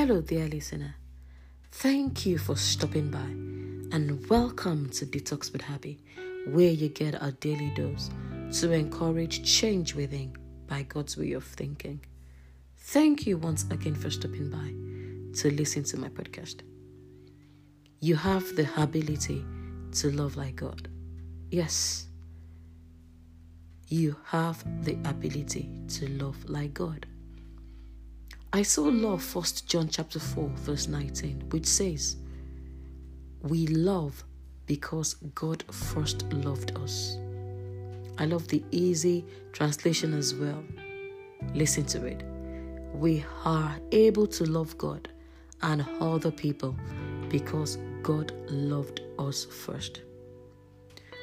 Hello, dear listener. Thank you for stopping by and welcome to Detox with Happy, where you get a daily dose to encourage change within by God's way of thinking. Thank you once again for stopping by to listen to my podcast. You have the ability to love like God. Yes, you have the ability to love like God. I saw love first John chapter 4 verse 19 which says we love because God first loved us. I love the easy translation as well. Listen to it. We are able to love God and other people because God loved us first.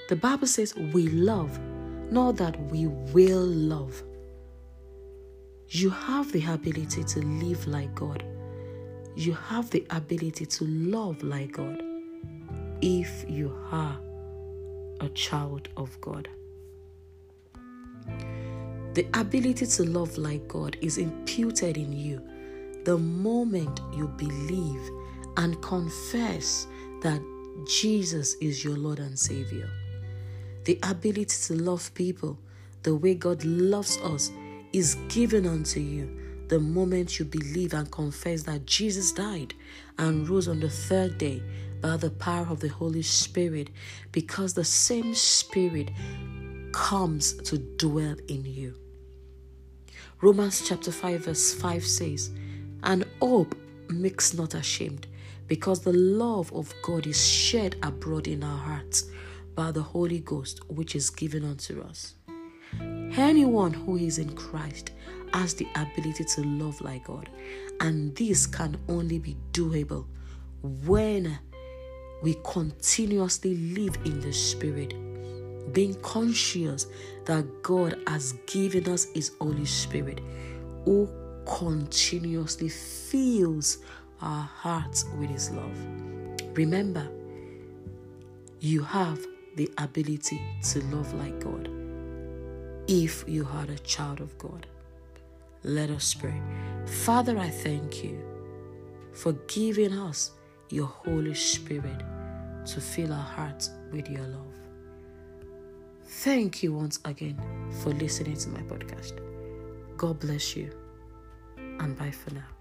The Bible says we love, not that we will love. You have the ability to live like God. You have the ability to love like God if you are a child of God. The ability to love like God is imputed in you the moment you believe and confess that Jesus is your Lord and Savior. The ability to love people the way God loves us is given unto you the moment you believe and confess that Jesus died and rose on the third day by the power of the Holy Spirit, because the same Spirit comes to dwell in you. Romans chapter 5, verse 5 says, And hope makes not ashamed, because the love of God is shed abroad in our hearts by the Holy Ghost, which is given unto us. Anyone who is in Christ has the ability to love like God, and this can only be doable when we continuously live in the Spirit, being conscious that God has given us His Holy Spirit, who continuously fills our hearts with His love. Remember, you have the ability to love like God if you are a child of God. Let us pray. Father, I thank you for giving us your Holy Spirit to fill our hearts with your love. Thank you once again for listening to my podcast. God bless you, and bye for now.